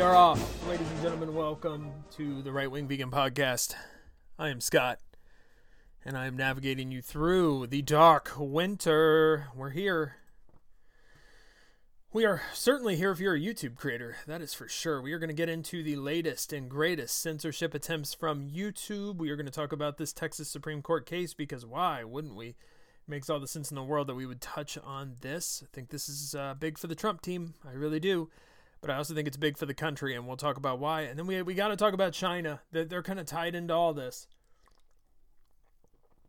we are off. Ladies and gentlemen, welcome to the Right Wing Vegan Podcast. I am Scott, and I am navigating you through the dark winter. We're here. We are certainly here if you're a YouTube creator, that is for sure. We are going to get into the latest and greatest censorship attempts from YouTube. We are going to talk about this Texas Supreme Court case because why wouldn't we? It makes all the sense in the world that we would touch on this. I think this is uh, big for the Trump team. I really do but I also think it's big for the country, and we'll talk about why. And then we we got to talk about China. They're, they're kind of tied into all this.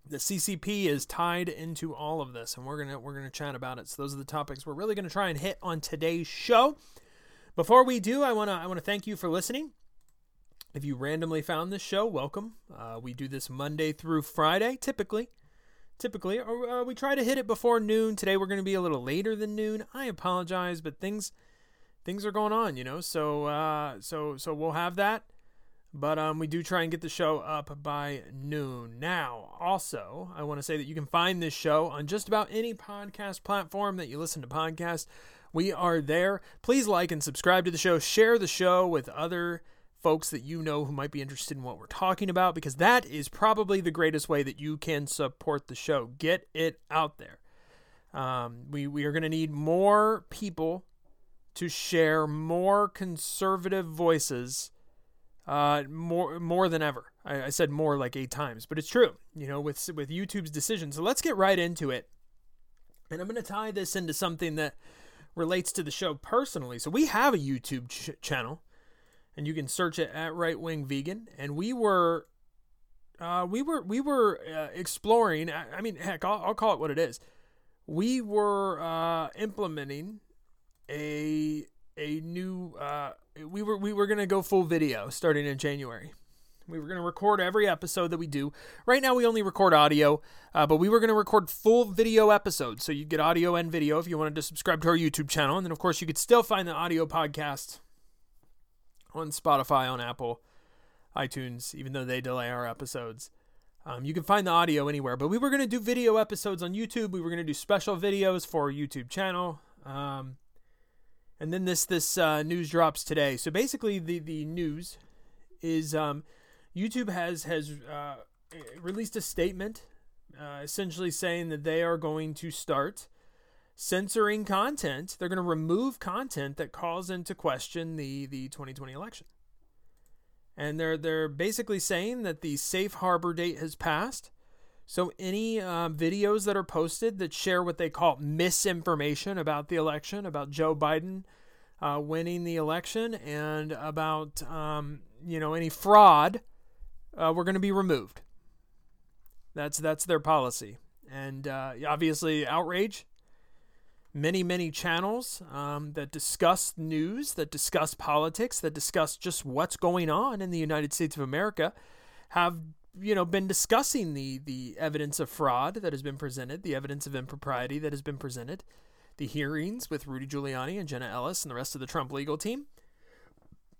The CCP is tied into all of this, and we're gonna we're gonna chat about it. So those are the topics we're really gonna try and hit on today's show. Before we do, I wanna I wanna thank you for listening. If you randomly found this show, welcome. Uh, we do this Monday through Friday, typically. Typically, or uh, we try to hit it before noon. Today we're going to be a little later than noon. I apologize, but things things are going on, you know. So uh, so so we'll have that, but um, we do try and get the show up by noon. Now, also, I want to say that you can find this show on just about any podcast platform that you listen to podcasts. We are there. Please like and subscribe to the show. Share the show with other folks that you know who might be interested in what we're talking about because that is probably the greatest way that you can support the show. Get it out there. Um, we, we are going to need more people to share more conservative voices uh, more more than ever. I, I, said more like eight times, but it's true. You know, with with YouTube's decision. So let's get right into it. And I'm going to tie this into something that relates to the show personally. So we have a YouTube ch- channel, and you can search it at Right Wing Vegan. And we were, uh, we were we were uh, exploring. I, I, mean, heck, I'll, I'll, call it what it is. We were uh, implementing a a new uh, we were we were gonna go full video starting in January. We were gonna record every episode that we do. Right now we only record audio, uh, but we were gonna record full video episodes, so you get audio and video if you wanted to subscribe to our YouTube channel, and then of course you could still find the audio podcast on Spotify, on Apple, iTunes, even though they delay our episodes. Um, you can find the audio anywhere, but we were going to do video episodes on YouTube. We were going to do special videos for our YouTube channel. Um, and then this this uh, news drops today. So basically, the the news is um, YouTube has has uh, released a statement, uh, essentially saying that they are going to start censoring content. They're going to remove content that calls into question the the 2020 election. And they're they're basically saying that the safe harbor date has passed so, any uh, videos that are posted that share what they call misinformation about the election, about Joe Biden uh, winning the election, and about um, you know any fraud, uh, we're going to be removed. That's that's their policy, and uh, obviously outrage. Many many channels um, that discuss news, that discuss politics, that discuss just what's going on in the United States of America, have you know been discussing the the evidence of fraud that has been presented, the evidence of impropriety that has been presented, the hearings with Rudy Giuliani and Jenna Ellis and the rest of the Trump legal team,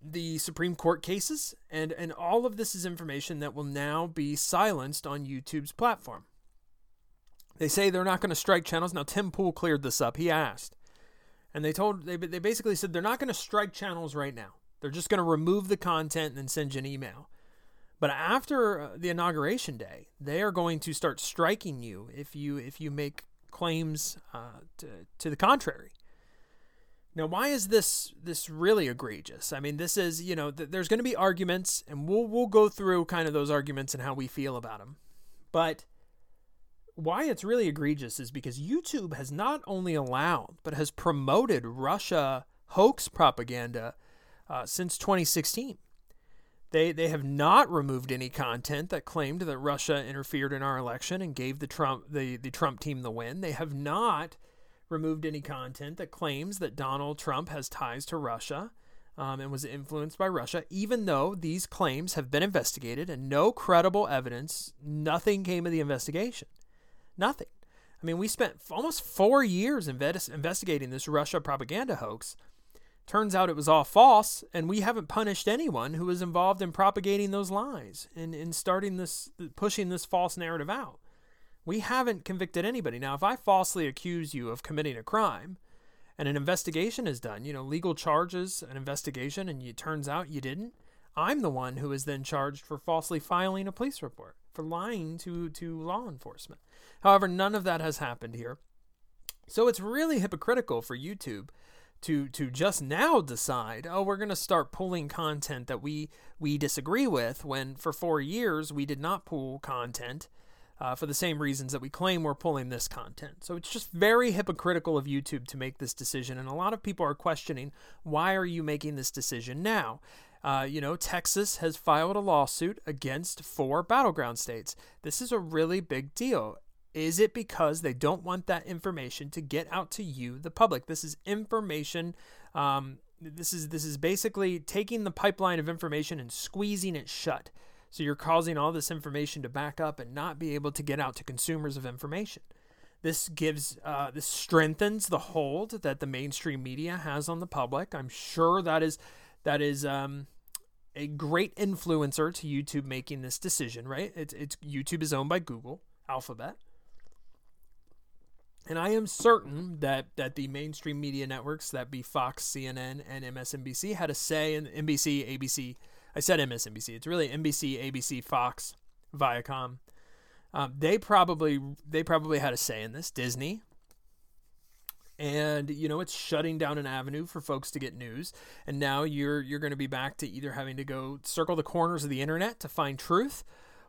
the Supreme Court cases, and and all of this is information that will now be silenced on YouTube's platform. They say they're not going to strike channels. Now Tim Pool cleared this up. He asked. And they told they they basically said they're not going to strike channels right now. They're just going to remove the content and then send you an email. But after uh, the inauguration day, they are going to start striking you if you if you make claims uh, to, to the contrary. Now, why is this this really egregious? I mean, this is you know th- there's going to be arguments, and we'll we'll go through kind of those arguments and how we feel about them. But why it's really egregious is because YouTube has not only allowed but has promoted Russia hoax propaganda uh, since 2016. They they have not removed any content that claimed that Russia interfered in our election and gave the Trump the, the Trump team the win. They have not removed any content that claims that Donald Trump has ties to Russia um, and was influenced by Russia, even though these claims have been investigated and no credible evidence, nothing came of the investigation. Nothing. I mean, we spent almost four years invest- investigating this Russia propaganda hoax Turns out it was all false, and we haven't punished anyone who was involved in propagating those lies and in starting this, pushing this false narrative out. We haven't convicted anybody. Now, if I falsely accuse you of committing a crime, and an investigation is done, you know, legal charges, an investigation, and it turns out you didn't, I'm the one who is then charged for falsely filing a police report, for lying to, to law enforcement. However, none of that has happened here. So it's really hypocritical for YouTube to to just now decide, oh, we're going to start pulling content that we we disagree with when for 4 years we did not pull content uh, for the same reasons that we claim we're pulling this content. So it's just very hypocritical of YouTube to make this decision, and a lot of people are questioning why are you making this decision now? Uh, you know, Texas has filed a lawsuit against four battleground states. This is a really big deal. Is it because they don't want that information to get out to you, the public? This is information. Um, this is this is basically taking the pipeline of information and squeezing it shut. So you're causing all this information to back up and not be able to get out to consumers of information. This gives uh, this strengthens the hold that the mainstream media has on the public. I'm sure that is that is um, a great influencer to YouTube making this decision. Right? It's it's YouTube is owned by Google Alphabet. And I am certain that, that the mainstream media networks, that be Fox, CNN, and MSNBC, had a say in NBC, ABC. I said MSNBC. It's really NBC, ABC, Fox, Viacom. Um, they probably they probably had a say in this. Disney, and you know it's shutting down an avenue for folks to get news and now you're you're going to be back to either having to go circle the corners of the internet to find truth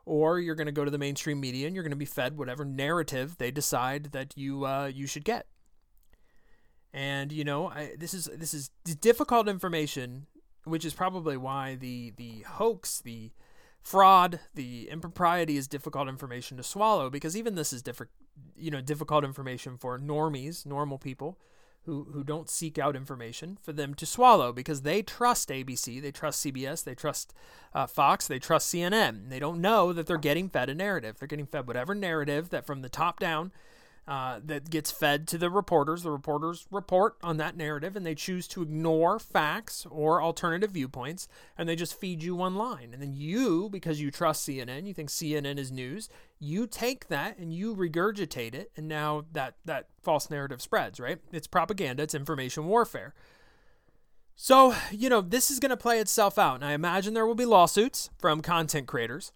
or you're going to go to the mainstream media and you're going to be fed whatever narrative they decide that you uh, you should get. And you know, I, this is this is difficult information, which is probably why the the hoax, the fraud, the impropriety is difficult information to swallow because even this is different, you know, difficult information for normies, normal people who, who don't seek out information for them to swallow because they trust ABC, they trust CBS, they trust uh, Fox, they trust CNN. They don't know that they're getting fed a narrative. They're getting fed whatever narrative that from the top down uh, that gets fed to the reporters. The reporters report on that narrative and they choose to ignore facts or alternative viewpoints and they just feed you one line. And then you, because you trust CNN, you think CNN is news, you take that and you regurgitate it. And now that, that false narrative spreads, right? It's propaganda, it's information warfare. So, you know, this is going to play itself out. And I imagine there will be lawsuits from content creators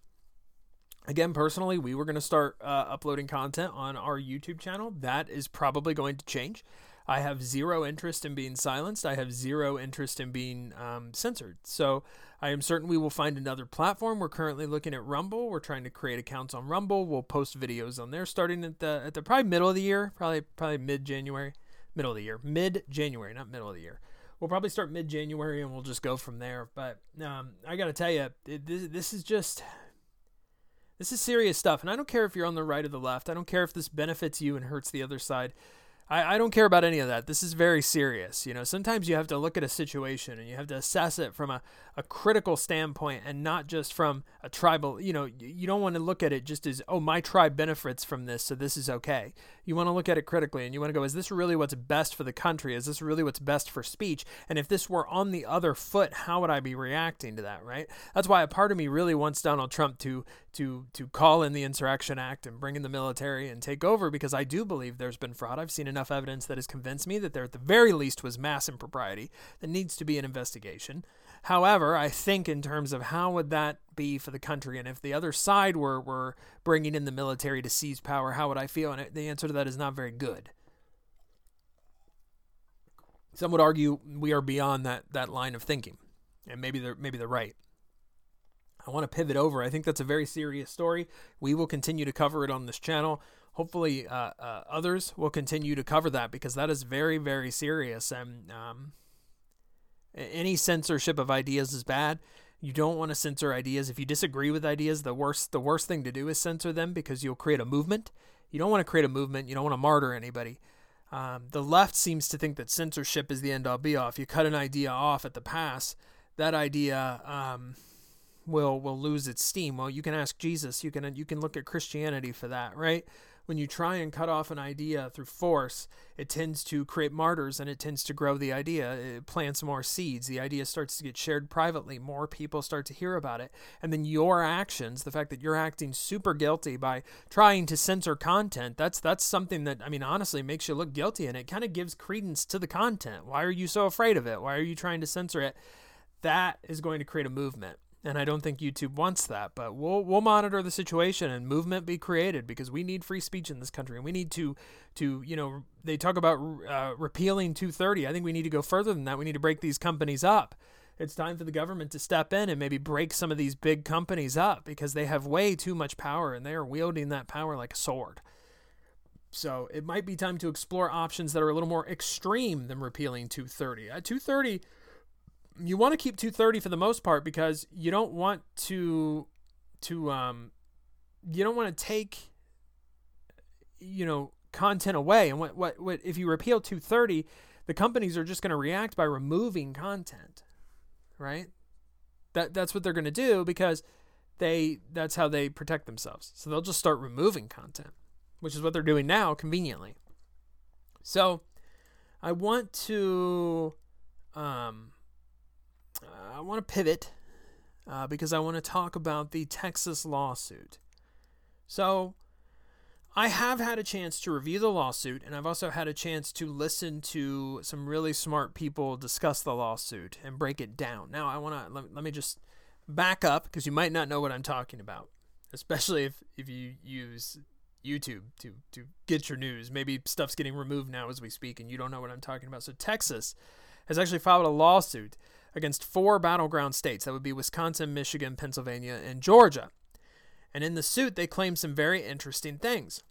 Again, personally, we were going to start uh, uploading content on our YouTube channel. That is probably going to change. I have zero interest in being silenced. I have zero interest in being um, censored. So I am certain we will find another platform. We're currently looking at Rumble. We're trying to create accounts on Rumble. We'll post videos on there starting at the at the probably middle of the year, probably probably mid January, middle of the year, mid January, not middle of the year. We'll probably start mid January and we'll just go from there. But um, I got to tell you, it, this, this is just this is serious stuff, and I don't care if you're on the right or the left. I don't care if this benefits you and hurts the other side. I, I don't care about any of that. This is very serious. You know, sometimes you have to look at a situation and you have to assess it from a, a critical standpoint and not just from a tribal, you know, you don't want to look at it just as, oh, my tribe benefits from this, so this is okay. You want to look at it critically and you want to go, is this really what's best for the country? Is this really what's best for speech? And if this were on the other foot, how would I be reacting to that, right? That's why a part of me really wants Donald Trump to to to call in the Insurrection Act and bring in the military and take over because I do believe there's been fraud. I've seen enough evidence that has convinced me that there at the very least was mass impropriety that needs to be an investigation. However, I think in terms of how would that be for the country, and if the other side were were bringing in the military to seize power, how would I feel? And the answer to that is not very good. Some would argue we are beyond that that line of thinking, and maybe they're maybe they're right. I want to pivot over. I think that's a very serious story. We will continue to cover it on this channel. Hopefully, uh, uh, others will continue to cover that because that is very, very serious. And um, any censorship of ideas is bad. You don't want to censor ideas. If you disagree with ideas, the worst the worst thing to do is censor them because you'll create a movement. You don't want to create a movement. You don't want to martyr anybody. Um, the left seems to think that censorship is the end all be all. If you cut an idea off at the pass, that idea um, will will lose its steam. Well, you can ask Jesus. You can you can look at Christianity for that, right? When you try and cut off an idea through force, it tends to create martyrs and it tends to grow the idea. It plants more seeds. The idea starts to get shared privately. More people start to hear about it. And then your actions, the fact that you're acting super guilty by trying to censor content, that's that's something that I mean honestly makes you look guilty and it kind of gives credence to the content. Why are you so afraid of it? Why are you trying to censor it? That is going to create a movement and I don't think YouTube wants that. But we'll we'll monitor the situation and movement be created because we need free speech in this country, and we need to to you know they talk about uh, repealing 230. I think we need to go further than that. We need to break these companies up. It's time for the government to step in and maybe break some of these big companies up because they have way too much power and they are wielding that power like a sword. So it might be time to explore options that are a little more extreme than repealing 230. Uh, 230 you want to keep 230 for the most part because you don't want to to um you don't want to take you know content away. And what what, what if you repeal 230 the companies are just going to react by removing content right? That that's what they're going to do because they that's how they protect themselves. So they'll just start removing content which is what they're doing now conveniently. So i want to um I want to pivot uh, because I want to talk about the Texas lawsuit. So, I have had a chance to review the lawsuit, and I've also had a chance to listen to some really smart people discuss the lawsuit and break it down. Now, I want to let, let me just back up because you might not know what I'm talking about, especially if, if you use YouTube to, to get your news. Maybe stuff's getting removed now as we speak, and you don't know what I'm talking about. So, Texas has actually filed a lawsuit against four battleground states. That would be Wisconsin, Michigan, Pennsylvania, and Georgia. And in the suit, they claim some very interesting things.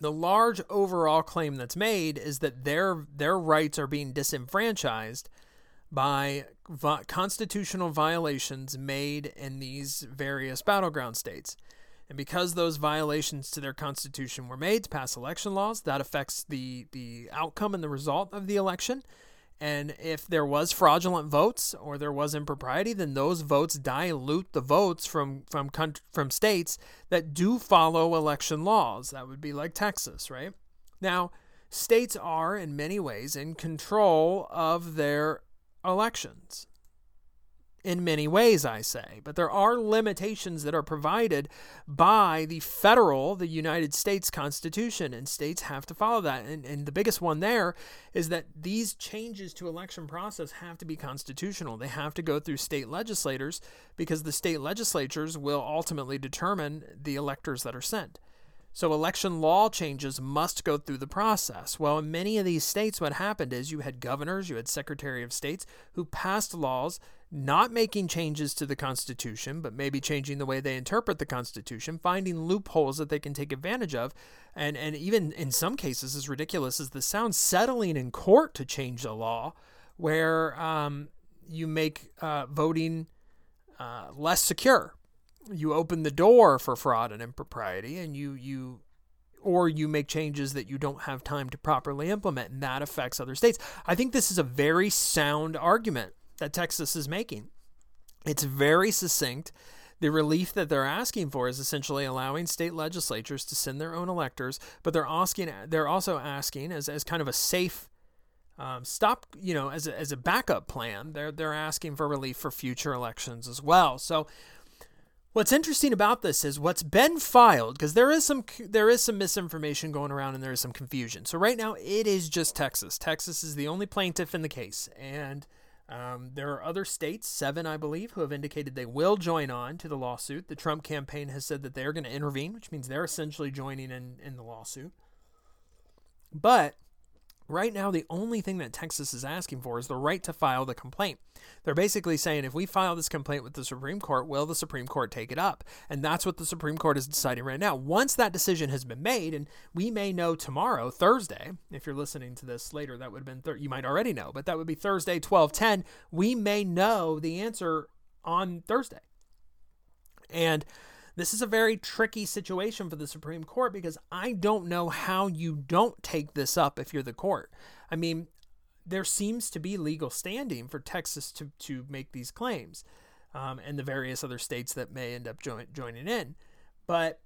The large overall claim that's made is that their their rights are being disenfranchised by vi- constitutional violations made in these various battleground states. And because those violations to their constitution were made to pass election laws, that affects the the outcome and the result of the election. And if there was fraudulent votes or there was impropriety, then those votes dilute the votes from from from states that do follow election laws. That would be like Texas, right? Now, states are in many ways in control of their elections in many ways, I say. But there are limitations that are provided by the federal, the United States Constitution, and states have to follow that. And, and the biggest one there is that these changes to election process have to be constitutional. They have to go through state legislators because the state legislatures will ultimately determine the electors that are sent. So election law changes must go through the process. Well, in many of these states, what happened is you had governors, you had secretary of states who passed laws not making changes to the Constitution, but maybe changing the way they interpret the Constitution, finding loopholes that they can take advantage of, and, and even in some cases, as ridiculous as this sounds, settling in court to change the law where um, you make uh, voting uh, less secure. You open the door for fraud and impropriety, and you, you or you make changes that you don't have time to properly implement, and that affects other states. I think this is a very sound argument that Texas is making. It's very succinct. The relief that they're asking for is essentially allowing state legislatures to send their own electors, but they're asking they're also asking as, as kind of a safe um, stop, you know, as a, as a backup plan. They're they're asking for relief for future elections as well. So What's interesting about this is what's been filed because there is some there is some misinformation going around and there is some confusion. So right now it is just Texas. Texas is the only plaintiff in the case, and um, there are other states, seven, I believe, who have indicated they will join on to the lawsuit. The Trump campaign has said that they're going to intervene, which means they're essentially joining in, in the lawsuit. But Right now, the only thing that Texas is asking for is the right to file the complaint. They're basically saying if we file this complaint with the Supreme Court, will the Supreme Court take it up? And that's what the Supreme Court is deciding right now. Once that decision has been made, and we may know tomorrow, Thursday, if you're listening to this later, that would have been, thir- you might already know, but that would be Thursday, 1210. We may know the answer on Thursday. And this is a very tricky situation for the Supreme Court because I don't know how you don't take this up if you're the court. I mean, there seems to be legal standing for Texas to, to make these claims um, and the various other states that may end up join, joining in. But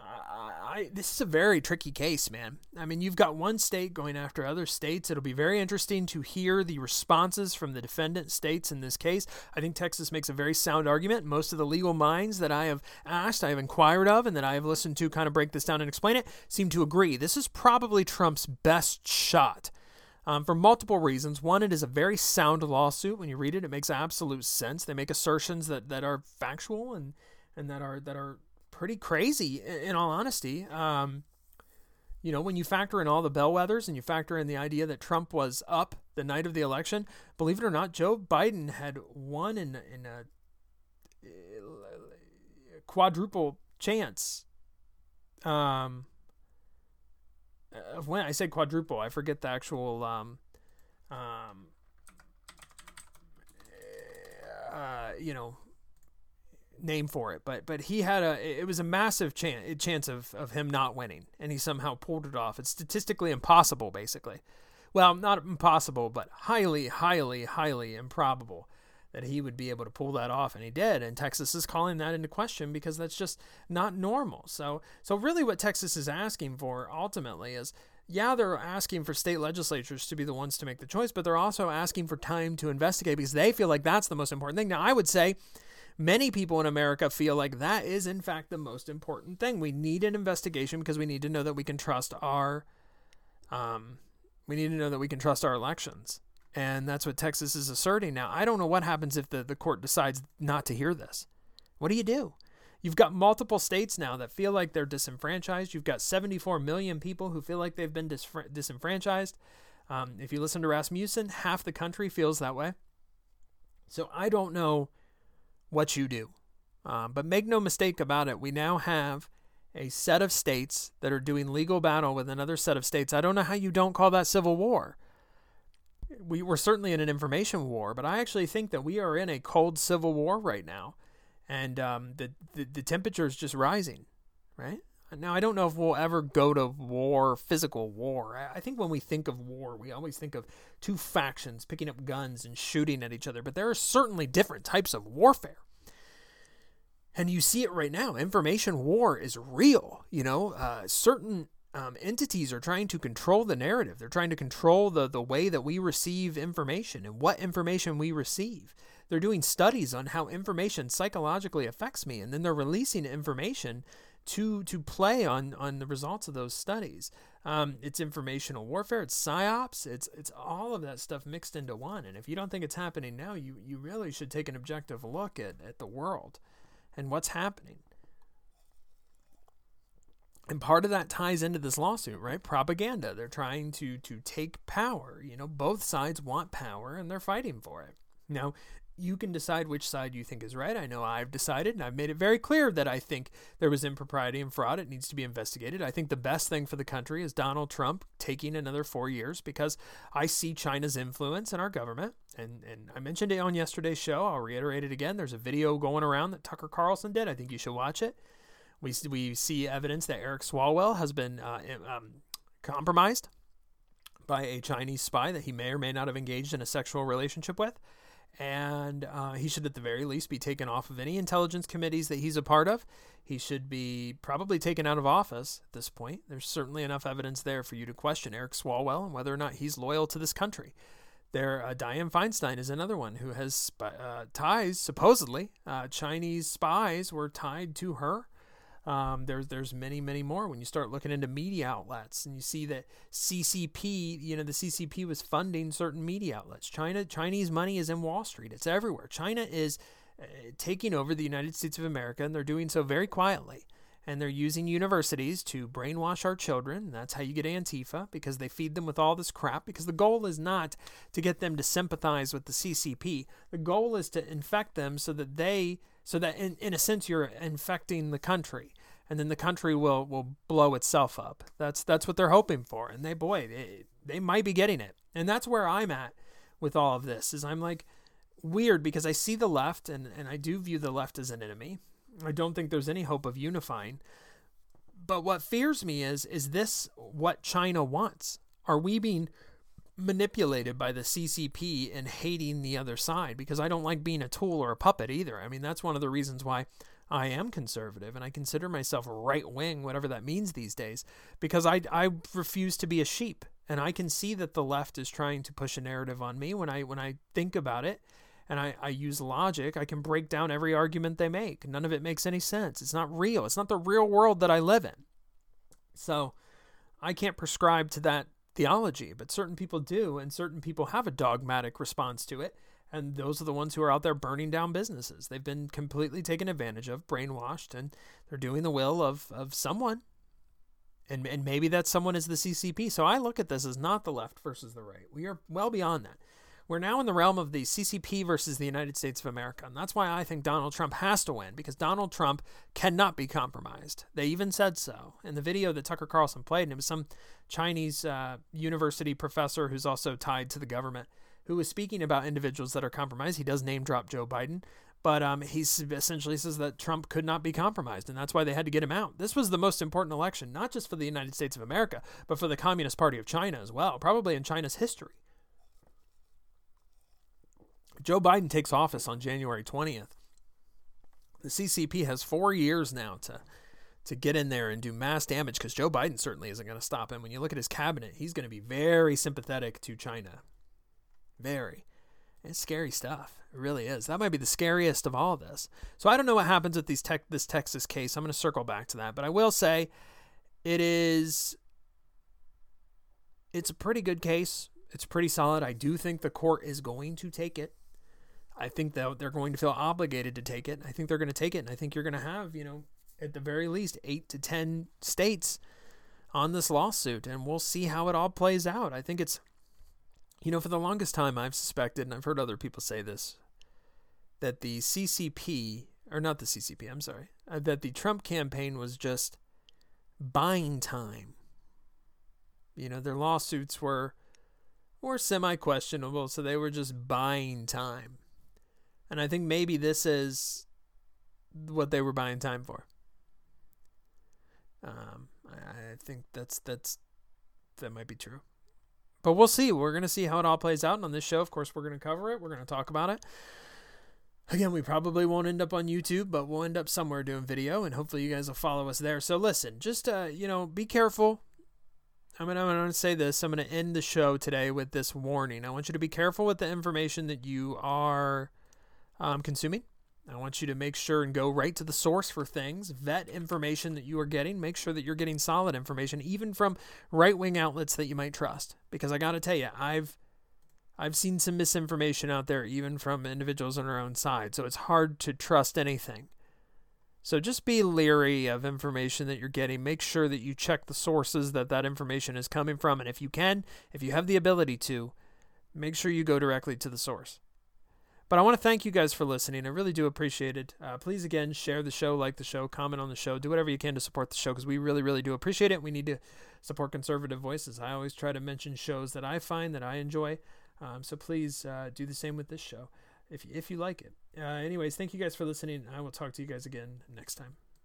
I, this is a very tricky case, man. I mean, you've got one state going after other states. It'll be very interesting to hear the responses from the defendant states in this case. I think Texas makes a very sound argument. Most of the legal minds that I have asked, I have inquired of, and that I have listened to kind of break this down and explain it, seem to agree. This is probably Trump's best shot. Um, for multiple reasons. One, it is a very sound lawsuit. When you read it, it makes absolute sense. They make assertions that, that are factual and, and that are that are pretty crazy, in all honesty. Um, you know, when you factor in all the bellwethers and you factor in the idea that Trump was up the night of the election, believe it or not, Joe Biden had won in, in a, a quadruple chance. Um, when I said quadruple, I forget the actual um, um, uh, you know name for it, but but he had a it was a massive chance chance of of him not winning, and he somehow pulled it off. It's statistically impossible, basically. Well, not impossible, but highly, highly, highly improbable that he would be able to pull that off, and he did. And Texas is calling that into question because that's just not normal. So so really, what Texas is asking for ultimately is. Yeah, they're asking for state legislatures to be the ones to make the choice, but they're also asking for time to investigate because they feel like that's the most important thing. Now, I would say Many people in America feel like that is, in fact, the most important thing. We need an investigation because we need to know that we can trust our, um, we need to know that we can trust our elections. And that's what Texas is asserting now. I don't know what happens if the, the court decides not to hear this. What do you do? You've got multiple states now that feel like they're disenfranchised. You've got 74 million people who feel like they've been disenfranchised. Um, if you listen to Rasmussen, half the country feels that way. So I don't know what you do. Um, but make no mistake about it, we now have a set of states that are doing legal battle with another set of states. I don't know how you don't call that civil war. We were certainly in an information war, but I actually think that we are in a cold civil war right now, and um, the, the the temperature is just rising, right? Now I don't know if we'll ever go to war, physical war. I think when we think of war, we always think of two factions picking up guns and shooting at each other, but there are certainly different types of warfare. And you see it right now. Information war is real. You know, uh, certain um, entities are trying to control the narrative. They're trying to control the, the way that we receive information and what information we receive. They're doing studies on how information psychologically affects me, and then they're releasing information to to play on on the results of those studies. Um, it's informational warfare, it's psyops, it's it's all of that stuff mixed into one. And if you don't think it's happening now, you you really should take an objective look at at the world and what's happening. And part of that ties into this lawsuit, right? Propaganda. They're trying to to take power. You know, both sides want power and they're fighting for it. Now, you can decide which side you think is right. I know I've decided, and I've made it very clear that I think there was impropriety and fraud. It needs to be investigated. I think the best thing for the country is Donald Trump taking another four years because I see China's influence in our government. And, and I mentioned it on yesterday's show. I'll reiterate it again. There's a video going around that Tucker Carlson did. I think you should watch it. We, we see evidence that Eric Swalwell has been uh, um, compromised by a Chinese spy that he may or may not have engaged in a sexual relationship with and uh, he should at the very least be taken off of any intelligence committees that he's a part of. He should be probably taken out of office at this point. There's certainly enough evidence there for you to question Eric Swalwell and whether or not he's loyal to this country. There, uh, Dianne Feinstein is another one who has uh, ties, supposedly. Uh, Chinese spies were tied to her um, there's there's many many more when you start looking into media outlets and you see that CCP, you know, the CCP was funding certain media outlets. China Chinese money is in Wall Street. It's everywhere. China is uh, taking over the United States of America, and they're doing so very quietly. And they're using universities to brainwash our children. That's how you get Antifa because they feed them with all this crap. Because the goal is not to get them to sympathize with the CCP. The goal is to infect them so that they, so that in, in a sense, you're infecting the country and then the country will will blow itself up. That's that's what they're hoping for, and they boy they, they might be getting it, and that's where I'm at with all of this. Is I'm like weird because I see the left, and and I do view the left as an enemy. I don't think there's any hope of unifying. But what fears me is is this what China wants? Are we being manipulated by the CCP and hating the other side because I don't like being a tool or a puppet either. I mean, that's one of the reasons why I am conservative and I consider myself right wing, whatever that means these days, because I, I refuse to be a sheep. And I can see that the left is trying to push a narrative on me when I when I think about it and I, I use logic, I can break down every argument they make. None of it makes any sense. It's not real. It's not the real world that I live in. So I can't prescribe to that theology, but certain people do, and certain people have a dogmatic response to it. And those are the ones who are out there burning down businesses. They've been completely taken advantage of, brainwashed, and they're doing the will of, of someone. And, and maybe that someone is the CCP. So I look at this as not the left versus the right. We are well beyond that. We're now in the realm of the CCP versus the United States of America. And that's why I think Donald Trump has to win, because Donald Trump cannot be compromised. They even said so in the video that Tucker Carlson played. And it was some Chinese uh, university professor who's also tied to the government who was speaking about individuals that are compromised. He does name drop Joe Biden, but um, he essentially says that Trump could not be compromised, and that's why they had to get him out. This was the most important election, not just for the United States of America, but for the Communist Party of China as well, probably in China's history. Joe Biden takes office on January 20th. The CCP has four years now to to get in there and do mass damage because Joe Biden certainly isn't going to stop him. When you look at his cabinet, he's going to be very sympathetic to China. Very. It's scary stuff. It really is. That might be the scariest of all this. So I don't know what happens with these tech, this Texas case. I'm going to circle back to that, but I will say it is it's a pretty good case. It's pretty solid. I do think the court is going to take it. I think that they're going to feel obligated to take it. I think they're going to take it, and I think you're going to have, you know, at the very least, eight to ten states on this lawsuit, and we'll see how it all plays out. I think it's, you know, for the longest time, I've suspected, and I've heard other people say this, that the CCP, or not the CCP, I'm sorry, uh, that the Trump campaign was just buying time. You know, their lawsuits were were semi questionable, so they were just buying time. And I think maybe this is what they were buying time for. Um, I, I think that's that's that might be true. But we'll see. We're going to see how it all plays out. And on this show, of course, we're going to cover it. We're going to talk about it. Again, we probably won't end up on YouTube, but we'll end up somewhere doing video, and hopefully you guys will follow us there. So listen, just uh, you know, be careful. I'm gonna, I'm gonna say this. I'm gonna end the show today with this warning. I want you to be careful with the information that you are um, consuming. I want you to make sure and go right to the source for things, vet information that you are getting, make sure that you're getting solid information, even from right wing outlets that you might trust. Because I got to tell you, I've I've seen some misinformation out there, even from individuals on our own side. So it's hard to trust anything. So just be leery of information that you're getting. Make sure that you check the sources that that information is coming from, and if you can, if you have the ability to, make sure you go directly to the source. But I want to thank you guys for listening. I really do appreciate it. Uh, please, again, share the show, like the show, comment on the show, do whatever you can to support the show because we really, really do appreciate it. We need to support conservative voices. I always try to mention shows that I find that I enjoy. Um, so please uh, do the same with this show if, if you like it. Uh, anyways, thank you guys for listening. I will talk to you guys again next time.